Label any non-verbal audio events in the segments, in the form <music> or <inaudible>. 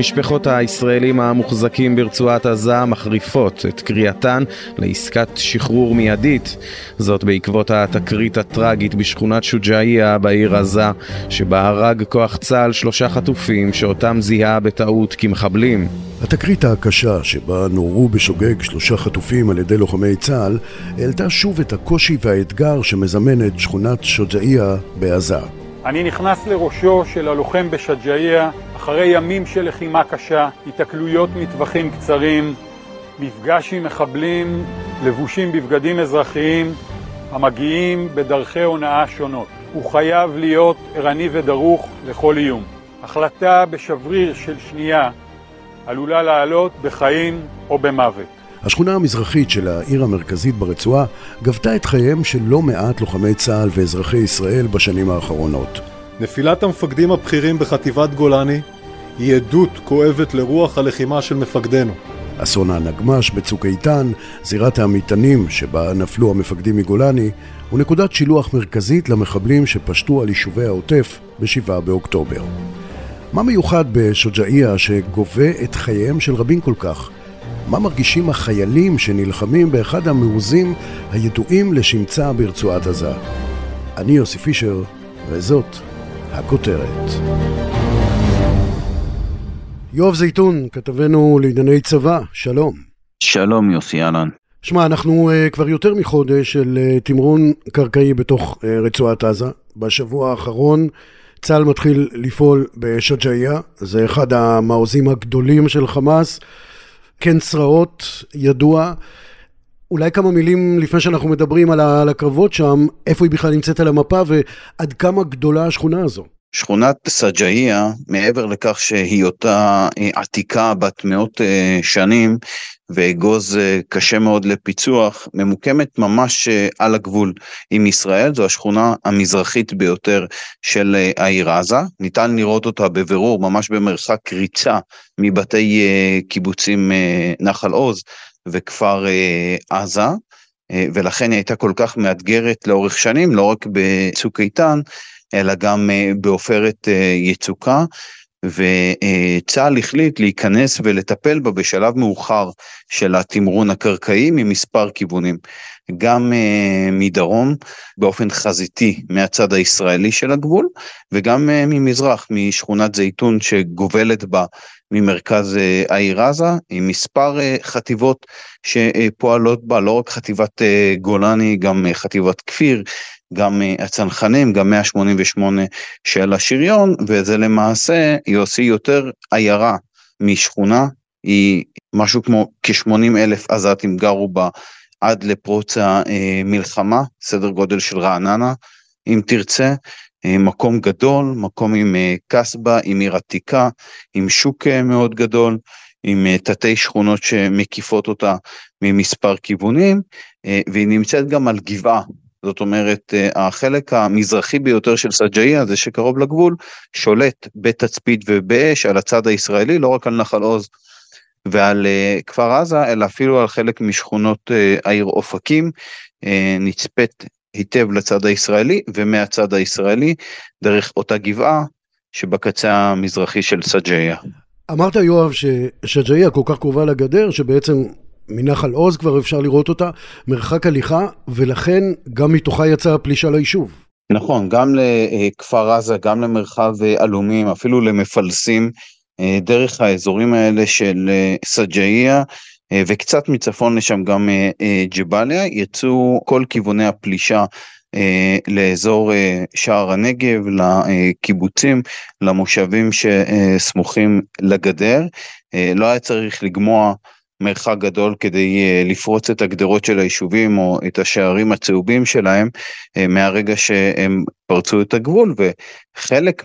משפחות הישראלים המוחזקים ברצועת עזה מחריפות את קריאתן לעסקת שחרור מיידית. זאת בעקבות התקרית הטראגית בשכונת שוג'אעיה בעיר עזה, שבה הרג כוח צה"ל שלושה חטופים שאותם זיהה בטעות כמחבלים. התקרית הקשה שבה נורו בשוגג שלושה חטופים על ידי לוחמי צה"ל העלתה שוב את הקושי והאתגר שמזמן את שכונת שוג'אעיה בעזה. אני נכנס לראשו של הלוחם בשג'אעיה אחרי ימים של לחימה קשה, התקלויות מטווחים קצרים, מפגש עם מחבלים לבושים בבגדים אזרחיים המגיעים בדרכי הונאה שונות. הוא חייב להיות ערני ודרוך לכל איום. החלטה בשבריר של שנייה עלולה לעלות בחיים או במוות. השכונה המזרחית של העיר המרכזית ברצועה גבתה את חייהם של לא מעט לוחמי צה"ל ואזרחי ישראל בשנים האחרונות. נפילת המפקדים הבכירים בחטיבת גולני היא עדות כואבת לרוח הלחימה של מפקדינו. אסון הנגמ"ש בצוק איתן, זירת המטענים שבה נפלו המפקדים מגולני, הוא נקודת שילוח מרכזית למחבלים שפשטו על יישובי העוטף ב-7 באוקטובר. מה מיוחד בשוג'אעיה שגובה את חייהם של רבים כל כך? מה מרגישים החיילים שנלחמים באחד המעוזים הידועים לשמצה ברצועת עזה? אני יוסי פישר, וזאת הכותרת. יואב זייתון, כתבנו לענייני צבא, שלום. שלום יוסי אהלן. שמע, אנחנו uh, כבר יותר מחודש של uh, תמרון קרקעי בתוך uh, רצועת עזה. בשבוע האחרון צה"ל מתחיל לפעול בשג'אעיה, זה אחד המעוזים הגדולים של חמאס. כן צרעות, ידוע. אולי כמה מילים לפני שאנחנו מדברים על הקרבות שם, איפה היא בכלל נמצאת על המפה ועד כמה גדולה השכונה הזו. שכונת סג'אעיה, מעבר לכך שהיותה אה, עתיקה בת מאות אה, שנים ואגוז אה, קשה מאוד לפיצוח, ממוקמת ממש על הגבול עם ישראל, זו השכונה המזרחית ביותר של העיר עזה, ניתן לראות אותה בבירור ממש במרחק ריצה מבתי קיבוצים נחל עוז וכפר עזה. ולכן היא הייתה כל כך מאתגרת לאורך שנים, לא רק בצוק איתן, אלא גם אה, בעופרת אה, יצוקה. וצה"ל החליט להיכנס ולטפל בה בשלב מאוחר של התמרון הקרקעי ממספר כיוונים, גם uh, מדרום באופן חזיתי מהצד הישראלי של הגבול וגם uh, ממזרח משכונת זייתון שגובלת בה ממרכז uh, העיר עזה עם מספר uh, חטיבות שפועלות בה לא רק חטיבת uh, גולני גם uh, חטיבת כפיר גם אה, הצנחנים, גם 188 של השריון, וזה למעשה יוסי יותר עיירה משכונה, היא משהו כמו כ-80 אלף עזתים גרו בה עד לפרוץ המלחמה, אה, סדר גודל של רעננה, אם תרצה. אה, מקום גדול, מקום עם קסבה, עם עיר עתיקה, עם שוק מאוד גדול, עם תתי שכונות שמקיפות אותה ממספר כיוונים, והיא נמצאת גם על גבעה זאת אומרת, אה, החלק המזרחי ביותר של סג'איה, זה שקרוב לגבול, שולט בתצפית ובאש על הצד הישראלי, לא רק על נחל עוז ועל uh, כפר עזה, אלא אפילו על חלק משכונות uh, העיר אופקים, נצפית היטב לצד הישראלי, ומהצד הישראלי, דרך אותה גבעה שבקצה המזרחי של סג'איה. אמרת יואב ששג'איה כל כך קרובה לגדר, שבעצם מנחל עוז כבר אפשר לראות אותה, מרחק הליכה, ולכן גם מתוכה יצאה הפלישה ליישוב. נכון, גם לכפר עזה, גם למרחב עלומים, אפילו למפלסים, אה, דרך האזורים האלה של אה, סג'אעיה, אה, וקצת מצפון לשם גם ג'באליה, יצאו כל כיווני הפלישה לאזור שער הנגב, לקיבוצים, למושבים שסמוכים לגדר. לא היה צריך לגמוע מרחק גדול כדי אה, לפרוץ את הגדרות של היישובים או את השערים הצהובים שלהם אה, מהרגע שהם פרצו את הגבול וחלק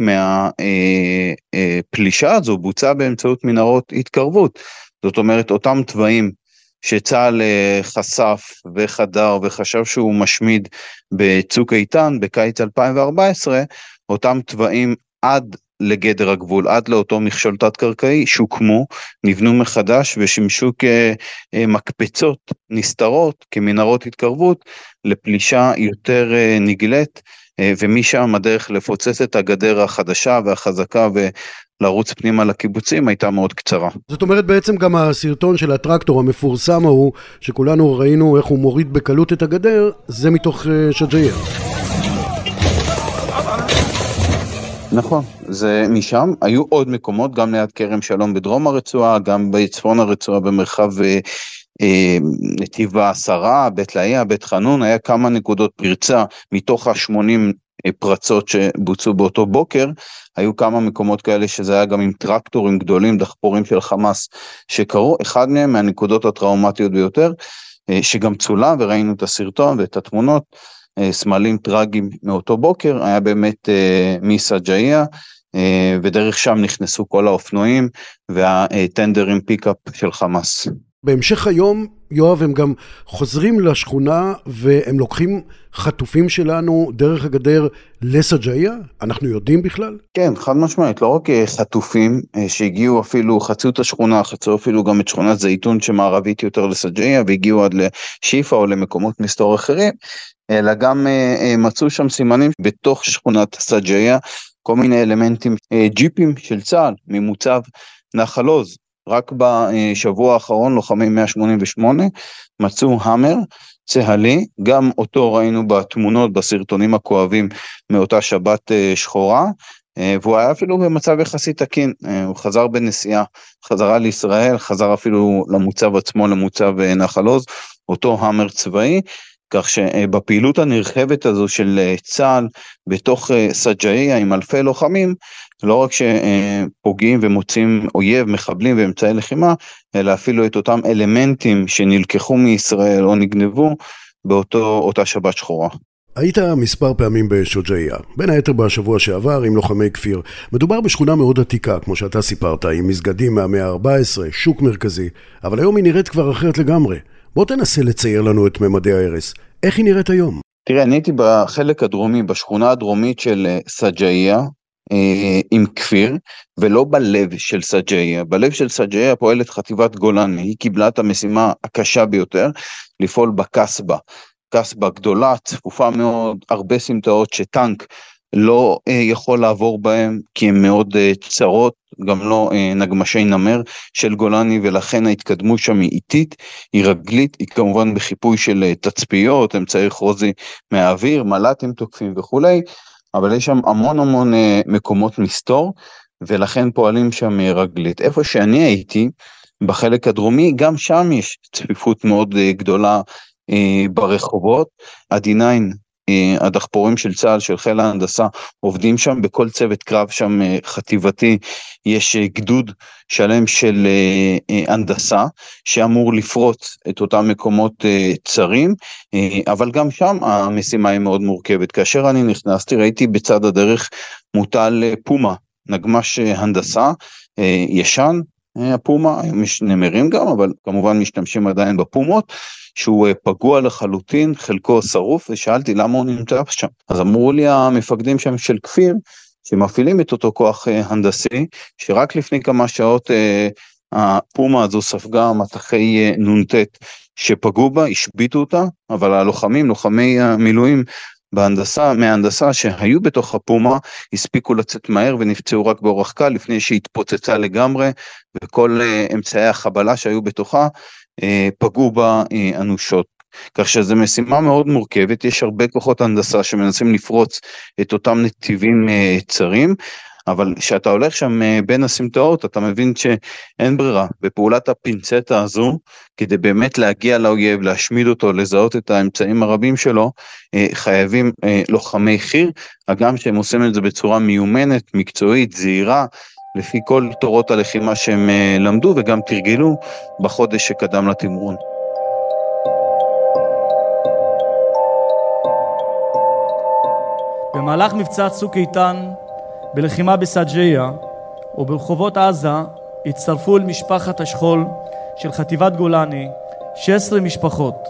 מהפלישה אה, הזו בוצע באמצעות מנהרות התקרבות. זאת אומרת אותם תוואים שצה"ל חשף וחדר וחשב שהוא משמיד בצוק איתן בקיץ 2014, אותם תוואים עד לגדר הגבול, עד לאותו מכשול תת-קרקעי, שהוקמו, נבנו מחדש ושימשו כמקפצות נסתרות, כמנהרות התקרבות, לפלישה יותר נגלית, ומשם הדרך לפוצץ את הגדר החדשה והחזקה לרוץ פנימה לקיבוצים הייתה מאוד קצרה. זאת אומרת בעצם גם הסרטון של הטרקטור המפורסם ההוא, שכולנו ראינו איך הוא מוריד בקלות את הגדר, זה מתוך אה, נכון, זה משם, היו עוד מקומות, גם ליד כרם שלום בדרום הרצועה, גם בצפון הרצועה במרחב אה, אה, נתיב העשרה, בית לאיה, בית חנון, היה כמה נקודות פרצה מתוך ה-80 פרצות שבוצעו באותו בוקר, היו כמה מקומות כאלה שזה היה גם עם טרקטורים גדולים, דחפורים של חמאס שקרו, אחד מהם מהנקודות הטראומטיות ביותר, אה, שגם צולם וראינו את הסרטון ואת התמונות, אה, סמלים טראגיים מאותו בוקר, היה באמת אה, מסג'איה, ודרך שם נכנסו כל האופנועים והטנדרים פיקאפ של חמאס. בהמשך היום, יואב, הם גם חוזרים לשכונה והם לוקחים חטופים שלנו דרך הגדר לסג'איה? אנחנו יודעים בכלל? כן, חד משמעית, לא רק אה, חטופים אה, שהגיעו אפילו, חצו את השכונה, חצו אפילו גם את שכונת זייתון שמערבית יותר לסג'איה והגיעו עד לשיפה או למקומות מסתור אחרים, אלא גם אה, מצאו שם סימנים בתוך שכונת סג'איה, כל מיני אלמנטים, ג'יפים של צה"ל ממוצב נחל עוז, רק בשבוע האחרון לוחמי 188 מצאו המר צהלי, גם אותו ראינו בתמונות, בסרטונים הכואבים מאותה שבת אה, שחורה, אה, והוא היה אפילו במצב יחסית תקין, אה, הוא חזר בנסיעה, חזרה לישראל, חזר אפילו למוצב עצמו, למוצב נחל עוז, אותו המר צבאי, כך שבפעילות הנרחבת הזו של צה"ל בתוך סג'איה עם אלפי לוחמים, לא רק שפוגעים ומוצאים אויב, מחבלים ואמצעי לחימה, אלא אפילו את אותם אלמנטים שנלקחו מישראל או נגנבו באותה שבת שחורה. היית מספר פעמים בשוג'איה, בין היתר בשבוע שעבר עם לוחמי כפיר. מדובר בשכונה מאוד עתיקה, כמו שאתה סיפרת, עם מסגדים מהמאה ה-14, שוק מרכזי, אבל היום היא נראית כבר אחרת לגמרי. בוא תנסה לצייר לנו את ממדי ההרס. איך היא נראית היום? תראה, אני הייתי בחלק הדרומי, בשכונה הדרומית של אה, סג'איה, אה, עם כפיר, ולא בלב של סג'איה. בלב של סג'איה פועלת חטיבת גולני, היא קיבלה את המשימה הקשה ביותר, לפעול בקסבה. קסבה גדולה, צפופה מאוד, הרבה סמטאות שטנק לא אה, יכול לעבור בהם כי הן מאוד אה, צרות, גם לא אה, נגמשי נמר של גולני ולכן ההתקדמות שם היא איטית, היא רגלית, היא כמובן בחיפוי של תצפיות, אמצעי חוזי מהאוויר, מל"טים תוקפים וכולי, אבל יש שם המון המון מקומות מסתור, ולכן פועלים שם רגלית. איפה שאני הייתי, בחלק הדרומי, גם שם יש צפיפות מאוד גדולה ברחובות. ה-D9 אה, הדחפורים של צה"ל, של חיל ההנדסה, עובדים שם, בכל צוות קרב שם אה, חטיבתי יש אה, גדוד שלם של הנדסה, שאמור לפרוץ את אותם מקומות צרים, אבל גם שם המשימה היא מאוד מורכבת. כאשר אני נכנסתי, ראיתי בצד הדרך מוטל פומה, נגמ"ש הנדסה, ישן, הפומה, היום יש נמרים גם, אבל כמובן משתמשים עדיין בפומות. שהוא אה, פגוע לחלוטין, חלקו שרוף, ושאלתי למה הוא נמצא שם. אז אמרו לי המפקדים שם של כפיר, שמפעילים את אותו כוח אה, הנדסי, שרק לפני כמה שעות אה, הפומה הזו ספגה מטחי נ"ט שפגעו בה, השביתו אותה, אבל הלוחמים, לוחמי המילואים בהנדסה, מההנדסה שהיו בתוך הפומה, הספיקו לצאת מהר ונפצעו רק באורח קל לפני שהיא התפוצצה לגמרי, וכל אמצעי החבלה שהיו בתוכה פגעו בה אה, אנושות. כך שזו משימה מאוד מורכבת, יש הרבה כוחות הנדסה שמנסים לפרוץ את אותם נתיבים אה, צרים, אבל כשאתה הולך שם בין הסמטאות אתה מבין שאין ברירה, בפעולת הפינצטה הזו, כדי באמת להגיע לאויב, להשמיד אותו, לזהות את האמצעים הרבים שלו, חייבים לוחמי חי"ר, הגם שהם עושים את זה בצורה מיומנת, מקצועית, זהירה, לפי כל תורות הלחימה שהם אה, למדו וגם תרגלו בחודש שקדם לתמרון. במהלך מבצע צוק איתן, בלחימה בסג'יה וברחובות עזה הצטרפו אל משפחת השכול של חטיבת גולני 16 משפחות,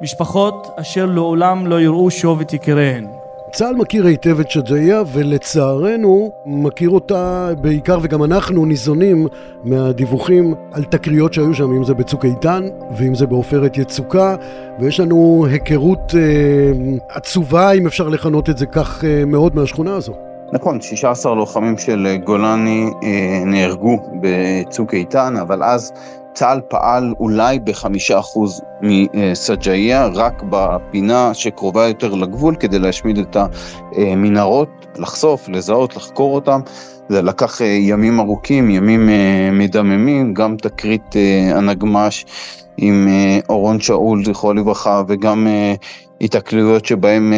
משפחות אשר לעולם לא יראו שוב את יקיריהן. צה"ל מכיר היטב את שג'אעיה ולצערנו מכיר אותה בעיקר וגם אנחנו ניזונים מהדיווחים על תקריות שהיו שם אם זה בצוק איתן ואם זה בעופרת יצוקה ויש לנו היכרות אה, עצובה אם אפשר לכנות את זה כך אה, מאוד מהשכונה הזו. נכון, 16 לוחמים של גולני אה, נהרגו בצוק איתן אבל אז צה"ל פעל אולי בחמישה אחוז מסג'איה, רק בפינה שקרובה יותר לגבול כדי להשמיד את המנהרות, לחשוף, לזהות, לחקור אותם. זה לקח אה, ימים ארוכים, ימים אה, מדממים, גם תקרית אה, הנגמ"ש עם אורון שאול, זכרו לברכה, וגם התקלויות שבהם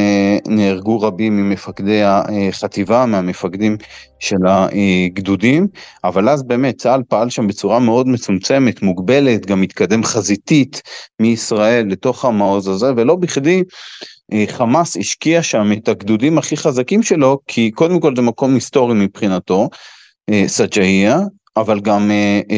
נהרגו רבים ממפקדי החטיבה, מהמפקדים של הגדודים, אבל אז באמת צה"ל פעל שם בצורה מאוד מצומצמת, מוגבלת, גם התקדם חזיתית מישראל לתוך המעוז הזה, ולא בכדי חמאס השקיע שם את הגדודים הכי חזקים שלו, כי קודם כל זה מקום היסטורי מבחינתו, אה, סג'איה, אבל גם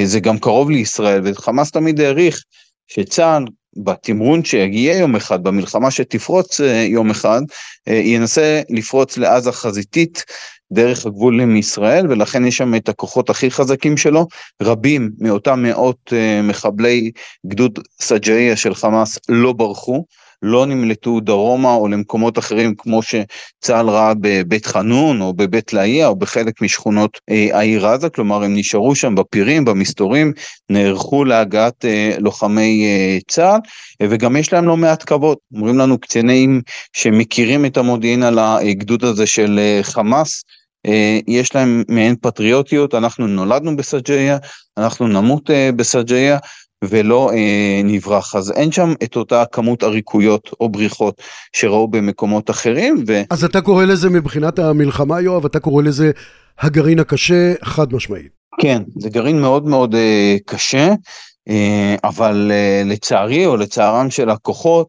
זה גם קרוב לישראל, וחמאס תמיד העריך שצה"ל בתמרון שיגיע יום אחד, במלחמה שתפרוץ אה, יום אחד, אה, ינסה לפרוץ לעזה חזיתית דרך הגבול מישראל, ולכן יש שם את הכוחות הכי חזקים שלו. רבים מאותם מאות אה, מחבלי גדוד סג'איה של חמאס לא ברחו. לא נמלטו דרומה או למקומות אחרים כמו שצה"ל ראה בבית חנון או בבית לאיה או בחלק משכונות אה, העיר עזה, כלומר הם נשארו שם בפירים, במסתורים, נערכו להגעת אה, לוחמי אה, צה"ל וגם יש להם לא מעט כבוד. אומרים לנו קצינים שמכירים את המודיעין על הגדוד הזה של חמאס, יש להם מעין פטריוטיות, אנחנו נולדנו בסג'איה, אנחנו נמות בסג'איה, ולא אה, נברח. אז אין שם את אותה כמות עריקויות או בריחות שראו במקומות אחרים. ו... אז אתה קורא לזה מבחינת המלחמה, יואב, אתה קורא לזה הגרעין הקשה, חד משמעית. כן, זה גרעין מאוד מאוד אה, קשה, אה, אבל אה, לצערי או לצערם של הכוחות,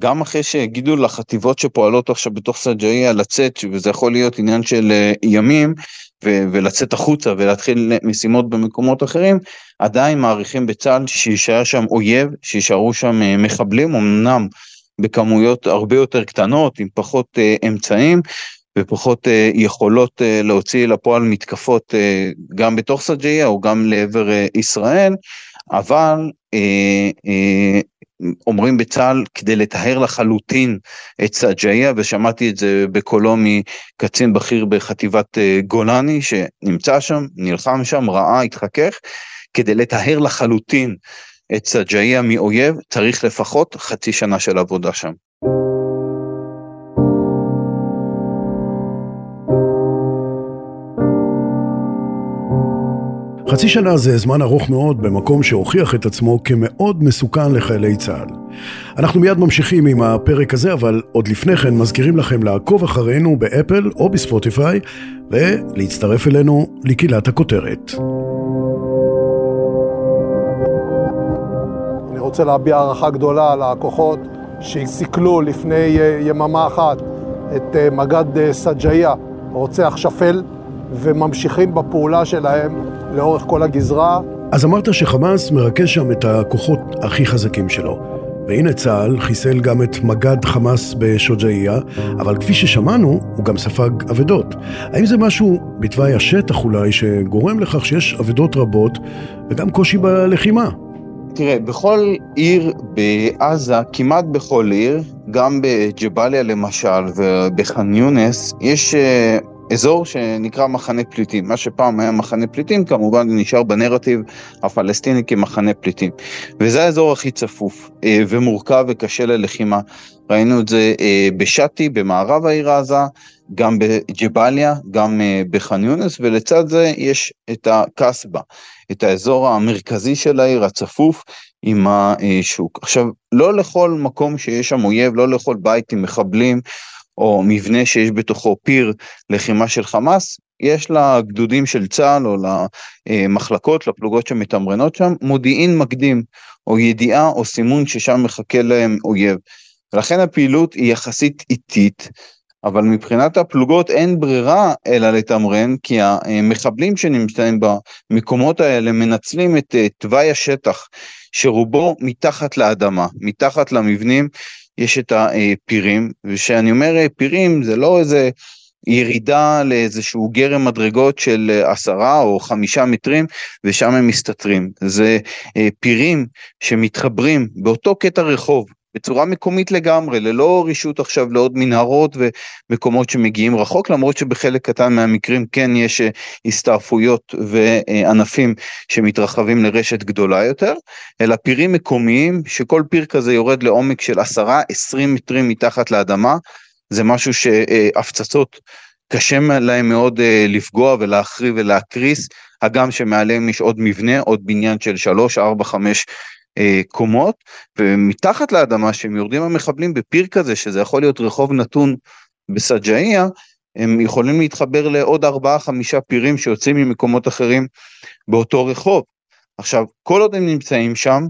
גם אחרי שהגידו לחטיבות שפועלות עכשיו בתוך סג'איה לצאת, וזה יכול להיות עניין של אה, ימים, ו- ולצאת החוצה ולהתחיל משימות במקומות אחרים, עדיין מעריכים בצה"ל שיישאר שם אויב, שיישארו שם אה, מחבלים, אמנם בכמויות הרבה יותר קטנות, עם פחות uh, אמצעים ופחות uh, יכולות uh, להוציא לפועל מתקפות uh, גם בתוך סג'יה או גם לעבר uh, ישראל, אבל uh, uh, אומרים בצה"ל כדי לטהר לחלוטין את סג'איה ושמעתי את זה בקולו מקצין בכיר בחטיבת אה, גולני שנמצא שם, נלחם שם, ראה, התחכך, כדי לטהר לחלוטין את סג'איה מאויב צריך לפחות חצי שנה של עבודה שם. חצי שנה זה זמן ארוך מאוד במקום שהוכיח את עצמו כמאוד מסוכן לחיילי צה"ל. אנחנו מיד ממשיכים עם הפרק הזה, אבל עוד לפני כן מזכירים לכם לעקוב אחרינו באפל או בספוטיפיי ולהצטרף אלינו לקהילת הכותרת. אני רוצה להביע הערכה גדולה לכוחות שסיכלו לפני אה, יממה אחת את אה, מג"ד אה, סג'איה, רוצח שפל, וממשיכים בפעולה שלהם לאורך כל הגזרה. אז אמרת שחמאס מרכז שם את הכוחות הכי חזקים שלו. והנה צה"ל חיסל גם את מג"ד חמאס בשוג'איה, אבל כפי ששמענו, הוא גם ספג אבדות. האם זה משהו בתוואי השטח אולי, שגורם לכך שיש אבדות רבות וגם קושי בלחימה? תראה, בכל עיר בעזה, כמעט בכל עיר, גם בג'באליה למשל ובח'אן יונס, יש אה, אזור שנקרא מחנה פליטים, מה שפעם היה מחנה פליטים כמובן נשאר בנרטיב הפלסטיני כמחנה פליטים. וזה האזור הכי צפוף אה, ומורכב וקשה ללחימה. ראינו את זה אה, בשאטי במערב העיר עזה, גם בג'באליה, גם אה, בח'אן יונס, ולצד זה יש את הקסבה, את האזור המרכזי של העיר הצפוף עם השוק. עכשיו, לא לכל מקום שיש שם אויב, לא לכל בית עם מחבלים, או מבנה שיש בתוכו פיר לחימה של חמאס, יש לגדודים של צה"ל או למחלקות, לפלוגות שמתמרנות שם, מודיעין מקדים, או ידיעה או סימון ששם מחכה להם אויב. ולכן הפעילות היא יחסית איטית, אבל מבחינת הפלוגות אין ברירה אלא לתמרן, כי המחבלים שנמצאים במקומות האלה מנצלים את תוואי השטח, שרובו מתחת לאדמה, מתחת למבנים יש את הפירים, וכשאני אומר פירים זה לא איזה ירידה לאיזשהו גרם מדרגות של עשרה או חמישה מטרים ושם הם מסתתרים. זה פירים שמתחברים באותו קטע רחוב, בצורה מקומית לגמרי, ללא רישות עכשיו לעוד מנהרות ומקומות שמגיעים רחוק, למרות שבחלק קטן מהמקרים כן יש אה, הסתעפויות וענפים שמתרחבים לרשת גדולה יותר, אלא פירים מקומיים, שכל פיר כזה יורד לעומק של 10-20 מטרים מתחת לאדמה, זה משהו שהפצצות קשה להם מאוד אה, לפגוע ולהחריב ולהקריס, הגם שמעליהם יש עוד מבנה, עוד בניין של 3, 4, 5 אה, קומות, ומתחת לאדמה שהם יורדים המחבלים בפיר כזה, שזה יכול להיות רחוב נתון בסג'איה, הם יכולים להתחבר לעוד ארבעה חמישה פירים שיוצאים ממקומות אחרים באותו רחוב. עכשיו, כל עוד הם נמצאים שם,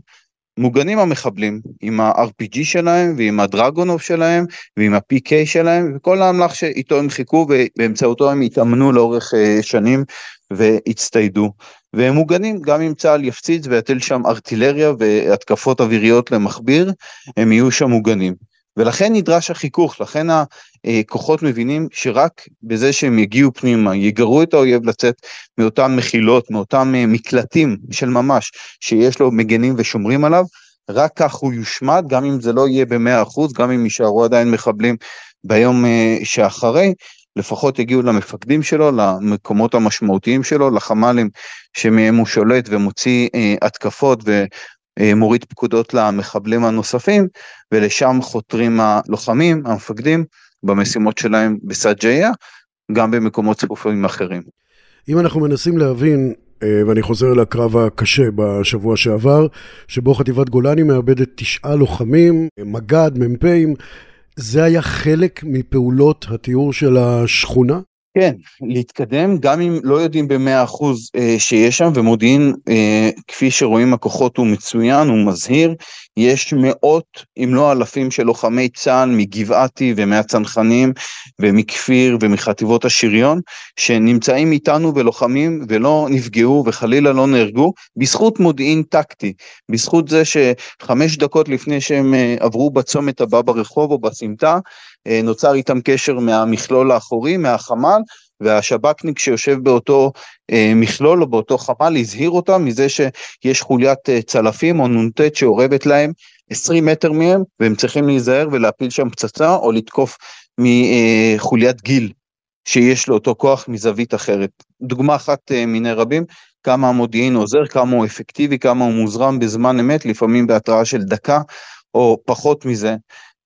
מוגנים המחבלים עם ה-RPG שלהם ועם הדרגונוב שלהם ועם ה-PK שלהם וכל האמל"ח שאיתו הם חיכו ובאמצעותו הם התאמנו לאורך אה, שנים והצטיידו. והם מוגנים גם אם צה"ל יפציץ ויטיל שם ארטילריה והתקפות אוויריות למכביר, הם יהיו שם מוגנים. ולכן נדרש החיכוך, לכן הכוחות מבינים שרק בזה שהם יגיעו פנימה, יגרו את האויב לצאת מאותן מחילות, מאותם אה, מקלטים של ממש, שיש לו מגנים ושומרים עליו, רק כך הוא יושמד, גם אם זה לא יהיה במאה אחוז, גם אם יישארו עדיין מחבלים ביום אה, שאחרי, לפחות יגיעו למפקדים שלו, למקומות המשמעותיים שלו, לחמ"לים שמהם הוא שולט ומוציא אה, התקפות ומוריד פקודות למחבלים הנוספים, ולשם חותרים הלוחמים, המפקדים, במשימות שלהם בסג'איה, גם במקומות צפופים אחרים. אם אנחנו מנסים להבין, אה, ואני חוזר לקרב הקשה בשבוע שעבר, שבו חטיבת גולני מאבדת תשעה לוחמים, מג"ד, מ"פים, זה היה חלק מפעולות התיאור של השכונה? כן, להתקדם גם אם לא יודעים במאה אחוז אה, שיש שם ומודיעין אה, כפי שרואים הכוחות הוא מצוין, הוא מזהיר, יש מאות אם לא אלפים של לוחמי צה"ל מגבעתי ומהצנחנים ומכפיר ומחטיבות השריון שנמצאים איתנו ולוחמים ולא נפגעו וחלילה לא נהרגו בזכות מודיעין טקטי, בזכות זה שחמש דקות לפני שהם אה, עברו בצומת הבא ברחוב או בסמטה נוצר איתם קשר מהמכלול האחורי, מהחמ"ל, והשב"כניק שיושב באותו אה, מכלול או באותו חמ"ל הזהיר אותם מזה שיש חוליית אה, צלפים או נ"ט שאורבת להם 20 מטר מהם והם צריכים להיזהר ולהפיל שם פצצה או לתקוף מחוליית גיל שיש לאותו כוח מזווית אחרת. דוגמה אחת מיני רבים, כמה המודיעין עוזר, כמה הוא אפקטיבי, כמה הוא מוזרם בזמן אמת, לפעמים בהתראה של דקה או פחות מזה, אה,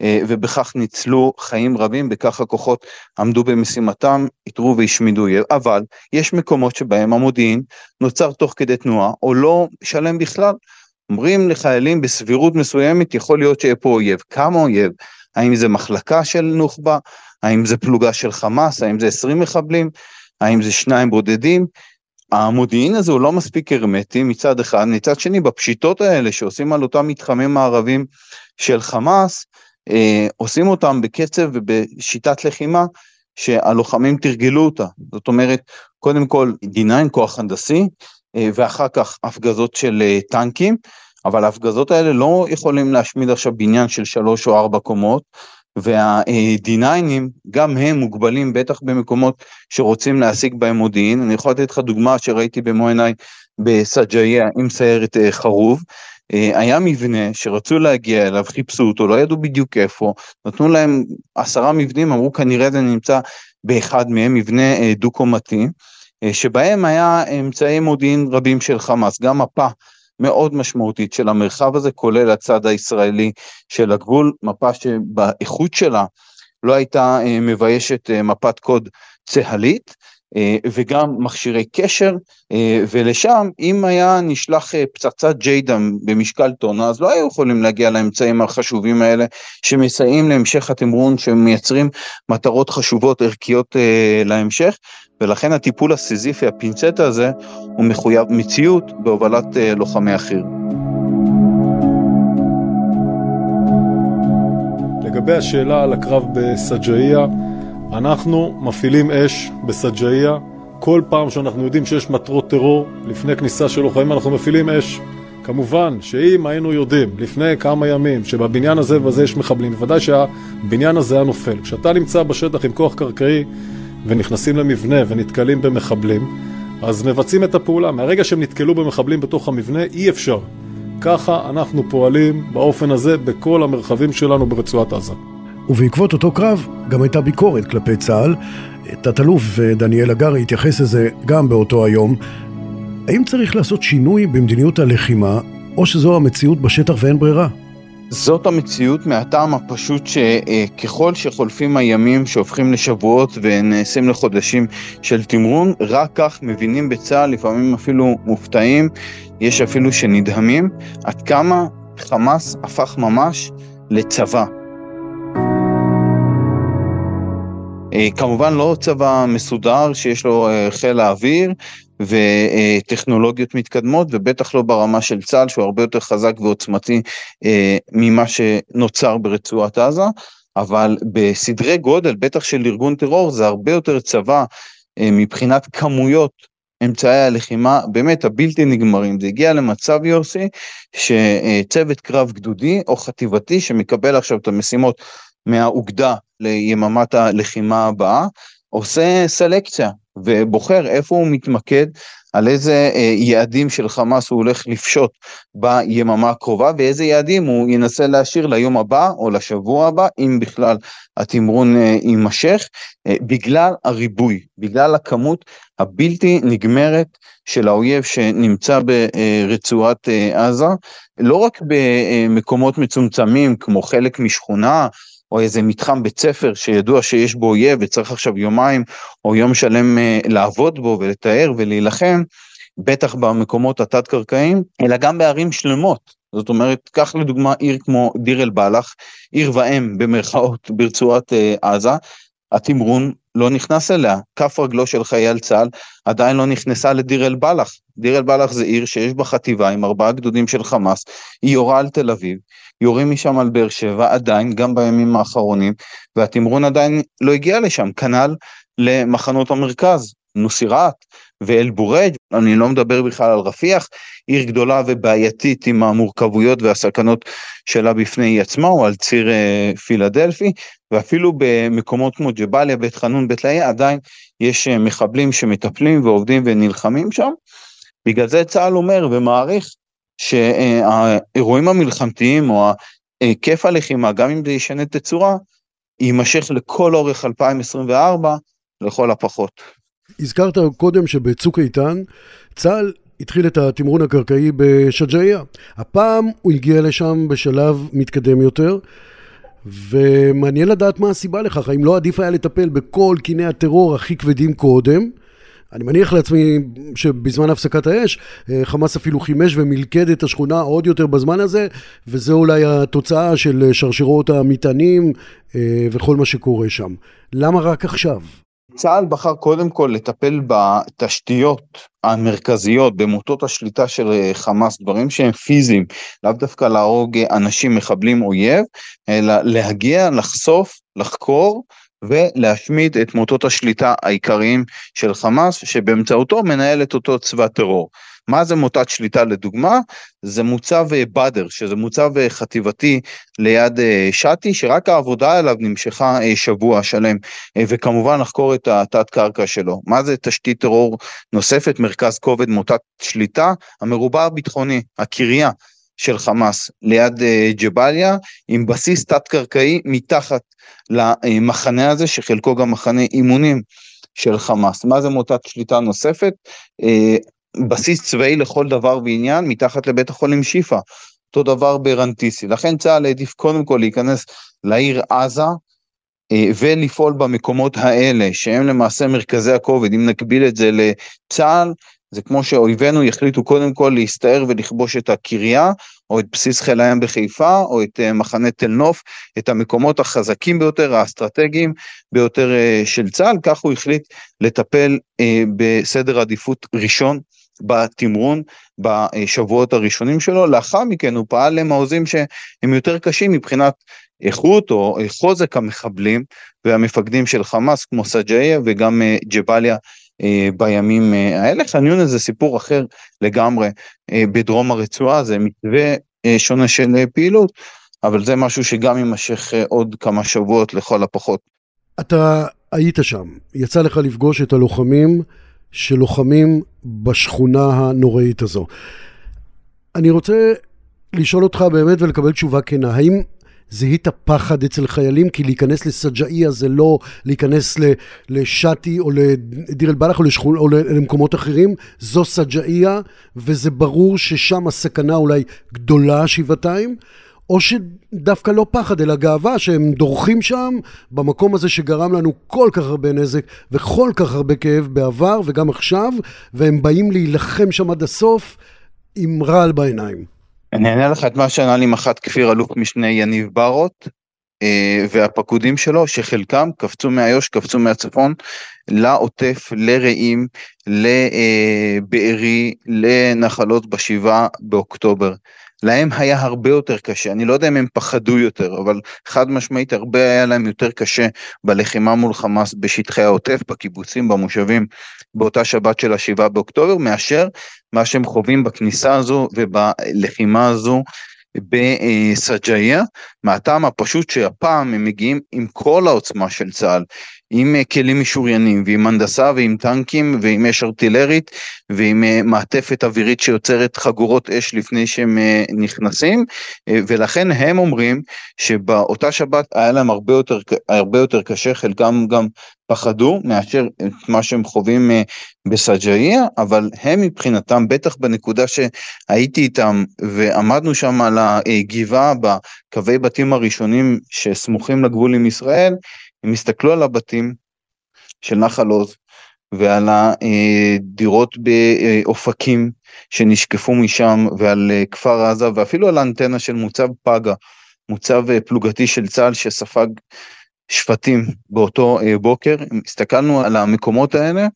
ובכך ניצלו חיים רבים, בכך הכוחות עמדו במשימתם, איתרו והשמידו אבל יש מקומות שבהם המודיעין נוצר תוך כדי תנועה, או לא שלם בכלל. אומרים לחיילים בסבירות מסוימת, יכול להיות שיהיה פה אויב. כמה אויב? האם זה מחלקה של נוח'בה? האם זה פלוגה של חמאס? האם זה 20 מחבלים? האם זה שניים בודדים? המודיעין הזה הוא לא מספיק הרמטי מצד אחד, מצד שני בפשיטות האלה שעושים על אותם מתחמים מערבים של חמאס, אה, עושים אותם בקצב ובשיטת לחימה שהלוחמים תרגלו אותה. זאת אומרת, קודם כל D9 כוח הנדסי, אה, ואחר כך הפגזות של אה, טנקים, אבל ההפגזות האלה לא יכולים להשמיד עכשיו בניין של שלוש או ארבע קומות, וה-D9ים גם הם מוגבלים בטח במקומות שרוצים להשיג בהם מודיעין. אני יכול לתת לך דוגמה שראיתי במו עיניי בסג'איה עם סיירת חרוב, אה, היה מבנה שרצו להגיע אליו, חיפשו אותו, לא ידעו בדיוק איפה, נתנו להם עשרה מבנים, אמרו כנראה זה נמצא באחד מהם, מבנה אה, דו-קומתי, אה, שבהם היה אמצעי מודיעין רבים של חמאס, גם מפה מאוד משמעותית של המרחב הזה, כולל הצד הישראלי של הגבול, מפה שבאיכות שלה לא הייתה מביישת מפת קוד צה"לית, אה, וגם מכשירי קשר, אה, ולשם אם היה נשלח אה, פצצת ג'יידם במשקל טונה, אז לא היו יכולים להגיע לאמצעים החשובים האלה שמסייעים להמשך התמרון, שמייצרים מטרות חשובות ערכיות להמשך, ולכן הטיפול הסיזיפי, הפינצטה הזה, הוא מחויב מציאות בהובלת לוחמי החי"ר. לגבי השאלה על הקרב בסג'איה, אנחנו מפעילים אש בסג'איה. כל פעם שאנחנו יודעים שיש מטרות טרור, לפני כניסה של לוחמים אנחנו מפעילים אש. כמובן שאם היינו יודעים לפני כמה ימים שבבניין הזה וזה יש מחבלים, בוודאי שהבניין הזה היה נופל. כשאתה נמצא בשטח עם כוח קרקעי ונכנסים למבנה ונתקלים במחבלים, אז מבצעים את הפעולה. מהרגע שהם נתקלו במחבלים בתוך המבנה, אי אפשר. ככה אנחנו פועלים באופן הזה בכל המרחבים שלנו ברצועת עזה. ובעקבות אותו קרב גם הייתה ביקורת כלפי צה"ל. תת-אלוף דניאל הגרי התייחס לזה גם באותו היום. האם צריך לעשות שינוי במדיניות הלחימה, או שזו המציאות בשטח ואין ברירה? זאת המציאות מהטעם הפשוט שככל שחולפים הימים שהופכים לשבועות ונעשים לחודשים של תמרון, רק כך מבינים בצה"ל, לפעמים אפילו מופתעים, יש אפילו שנדהמים, עד כמה חמאס הפך ממש לצבא. כמובן לא צבא מסודר שיש לו אה, חיל האוויר וטכנולוגיות מתקדמות ובטח לא ברמה של צה"ל שהוא הרבה יותר חזק ועוצמתי אה, ממה שנוצר ברצועת עזה, אבל בסדרי גודל, בטח של ארגון טרור, זה הרבה יותר צבא מבחינת כמויות אמצעי הלחימה באמת הבלתי נגמרים. זה הגיע למצב יוסי שצוות קרב גדודי או חטיבתי שמקבל עכשיו את המשימות מהאוגדה ליממת הלחימה הבאה, עושה סלקציה ובוחר איפה הוא מתמקד, על איזה אה, יעדים של חמאס הוא הולך לפשוט ביממה הקרובה ואיזה יעדים הוא ינסה להשאיר ליום הבא או לשבוע הבא, אם בכלל התמרון אה, יימשך, אה, בגלל הריבוי, בגלל הכמות הבלתי נגמרת של האויב שנמצא ברצועת עזה, לא רק במקומות מצומצמים כמו חלק משכונה או איזה מתחם בית ספר שידוע שיש בו אויב וצריך עכשיו יומיים או יום שלם אה, לעבוד בו ולתאר ולהילחם, בטח במקומות התת-קרקעיים, אלא גם בערים שלמות. זאת אומרת, קח לדוגמה עיר כמו דיר אל בלח, עיר ואם במרכאות <laughs> ברצועת אה, עזה, התמרון לא נכנס אליה, כף רגלו של חייל צה"ל עדיין לא נכנסה לדיר אל בלח. דיר אל בלח זה עיר שיש בה חטיבה עם ארבעה גדודים של חמאס, היא יורה על תל אביב, יורים משם על באר שבע עדיין, גם בימים האחרונים, והתמרון עדיין לא הגיע לשם, כנ"ל למחנות המרכז, נוסירת ואל בורג', אני לא מדבר בכלל על רפיח, עיר גדולה ובעייתית עם המורכבויות והסכנות שלה בפני עצמה, או על ציר אה, פילדלפי, ואפילו במקומות כמו ג'באליה, בית חנון, בית לאי, עדיין יש אה, מחבלים שמטפלים ועובדים ונלחמים שם. בגלל זה צה"ל אומר ומעריך שהאירועים המלחמתיים או היקף הלחימה, גם אם זה ישנה תצורה, יימשך לכל אורך 2024 לכל הפחות. הזכרת קודם שבצוק איתן צה"ל התחיל את התמרון הקרקעי בשג'אעיה. הפעם הוא הגיע לשם בשלב מתקדם יותר, ומעניין לדעת מה הסיבה לכך. האם לא עדיף היה לטפל בכל קיני הטרור הכי כבדים קודם? אני מניח לעצמי שבזמן הפסקת האש, אה, חמאס אפילו חימש ומלכד את השכונה עוד יותר בזמן הזה, וזה אולי התוצאה של שרשרות המטענים אה, וכל מה שקורה שם. למה רק עכשיו? צה"ל בחר קודם כל לטפל בתשתיות המרכזיות, במוטות השליטה של אה, חמאס, דברים שהם פיזיים, לאו דווקא להרוג אנשים, מחבלים, אויב, אלא להגיע, לחשוף, לחקור ולהשמיד את מוטות השליטה העיקריים של חמאס, שבאמצעותו מנהל את אותו צבא טרור. מה זה מוטת שליטה לדוגמה? זה מוצב אה, באדר, שזה מוצב אה, חטיבתי ליד אה, שתי, שרק העבודה עליו נמשכה שבוע שלם, וכמובן לחקור את התת קרקע שלו. מה זה תשתית טרור נוספת, מרכז כובד מוטת שליטה? המרובע הביטחוני, הקריה. של חמאס ליד ג'באליה עם בסיס תת-קרקעי מתחת למחנה הזה שחלקו גם מחנה אימונים של חמאס. מה זה מוטת שליטה נוספת? בסיס צבאי לכל דבר ועניין מתחת לבית החולים שיפא. אותו דבר ברנטיסי. לכן צה"ל העדיף קודם כל להיכנס לעיר עזה אה, ולפעול במקומות האלה שהם למעשה מרכזי הכובד. אם נקביל את זה לצה"ל, זה כמו שאויבינו יחליטו קודם כל להסתער ולכבוש את הקריה, או את בסיס חיל הים בחיפה, או את אה, מחנה תל נוף, את המקומות החזקים ביותר, האסטרטגיים ביותר אה, של צה"ל, כך הוא החליט לטפל בסדר עדיפות ראשון בתמרון בשבועות הראשונים שלו, לאחר מכן הוא פעל למעוזים שהם יותר קשים מבחינת איכות או חוזק המחבלים והמפקדים של חמאס כמו סג'איה וגם אה, ג'באליה בימים האלה. ח'אן יונס זה סיפור אחר לגמרי בדרום הרצועה, זה מתווה שונה של פעילות, אבל זה משהו שגם יימשך עוד כמה שבועות לכל הפחות. אתה היית שם, יצא לך לפגוש את הלוחמים שלוחמים בשכונה הנוראית הזו. אני רוצה לשאול אותך באמת ולקבל תשובה כנה, האם זיהית פחד אצל חיילים? כי להיכנס לסג'אעיה זה לא להיכנס לשאטי או לדיר אל-בלח או, לשכול, או למקומות אחרים, זו סג'אעיה, וזה ברור ששם הסכנה אולי גדולה שבעתיים. או שדווקא לא פחד, אלא גאווה שהם דורכים שם, במקום הזה שגרם לנו כל כך הרבה נזק וכל כך הרבה כאב בעבר וגם עכשיו, והם באים להילחם שם עד הסוף עם רעל בעיניים. אני אענה לך את מה שענה לי מח"ט כפיר אלוף משנה יניב ברוט, אה, והפקודים שלו, שחלקם קפצו מאיו"ש, קפצו מהצפון, לעוטף, לרעים, לבארי, לנחלות בשבעה באוקטובר. להם היה הרבה יותר קשה, אני לא יודע אם הם פחדו יותר, אבל חד משמעית הרבה היה להם יותר קשה בלחימה מול חמאס בשטחי העוטף, בקיבוצים, במושבים, באותה שבת של השבעה באוקטובר, מאשר מה שהם חווים בכניסה הזו ובלחימה הזו בסג'איה, מהטעם הפשוט שהפעם הם מגיעים עם כל העוצמה של צה"ל, עם אה, כלים משוריינים ועם הנדסה ועם טנקים ועם אש ארטילרית ועם אה, מעטפת אווירית שיוצרת חגורות אש לפני שהם אה, נכנסים ולכן הם אומרים שבאותה שבת היה להם הרבה יותר, הרבה יותר קשה, חלקם גם פחדו מאשר את מה שהם חווים בסג'איה, אבל הם מבחינתם, בטח בנקודה שהייתי איתם ועמדנו שם על הגבעה בקווי בתים הראשונים שסמוכים לגבול עם ישראל, הם הסתכלו על הבתים של נחל עוז ועל הדירות באופקים שנשקפו משם ועל כפר עזה ואפילו על האנטנה של מוצב פגה, מוצב פלוגתי של צה"ל שספג שפטים באותו בוקר, הסתכלנו על המקומות האלה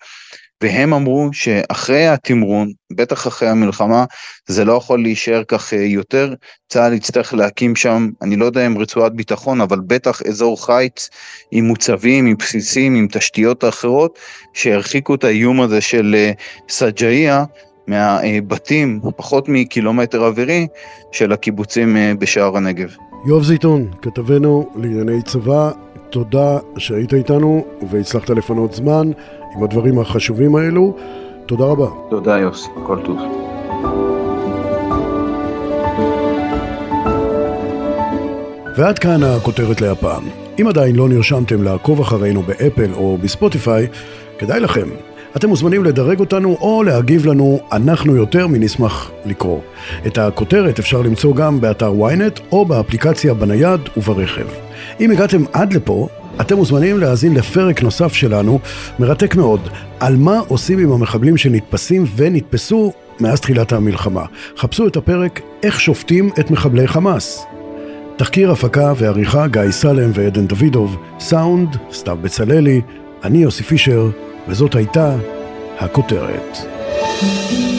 והם אמרו שאחרי התמרון, בטח אחרי המלחמה, זה לא יכול להישאר כך אה, יותר, צה"ל יצטרך להקים שם, אני לא יודע אם רצועת ביטחון, אבל בטח אזור חיץ עם מוצבים, עם בסיסים, עם תשתיות אחרות, שירחיקו את האיום הזה של אה, סג'אעיה מהבתים, פחות מקילומטר אווירי, של הקיבוצים אה, בשער הנגב. יואב זיתון, כתבנו לענייני צבא, תודה שהיית איתנו והצלחת לפנות זמן. עם הדברים החשובים האלו. תודה רבה. תודה יוסי, כל טוב. ועד כאן הכותרת להפעם. אם עדיין לא נרשמתם לעקוב אחרינו באפל או בספוטיפיי, כדאי לכם. אתם מוזמנים לדרג אותנו או להגיב לנו, אנחנו יותר מנשמח לקרוא. את הכותרת אפשר למצוא גם באתר ynet או באפליקציה בנייד וברכב. אם הגעתם עד לפה, אתם מוזמנים להאזין לפרק נוסף שלנו, מרתק מאוד, על מה עושים עם המחבלים שנתפסים ונתפסו מאז תחילת המלחמה. חפשו את הפרק איך שופטים את מחבלי חמאס. תחקיר הפקה ועריכה גיא סלם ועדן דוידוב, סאונד, סתיו בצללי, אני יוסי פישר, וזאת הייתה הכותרת. thank you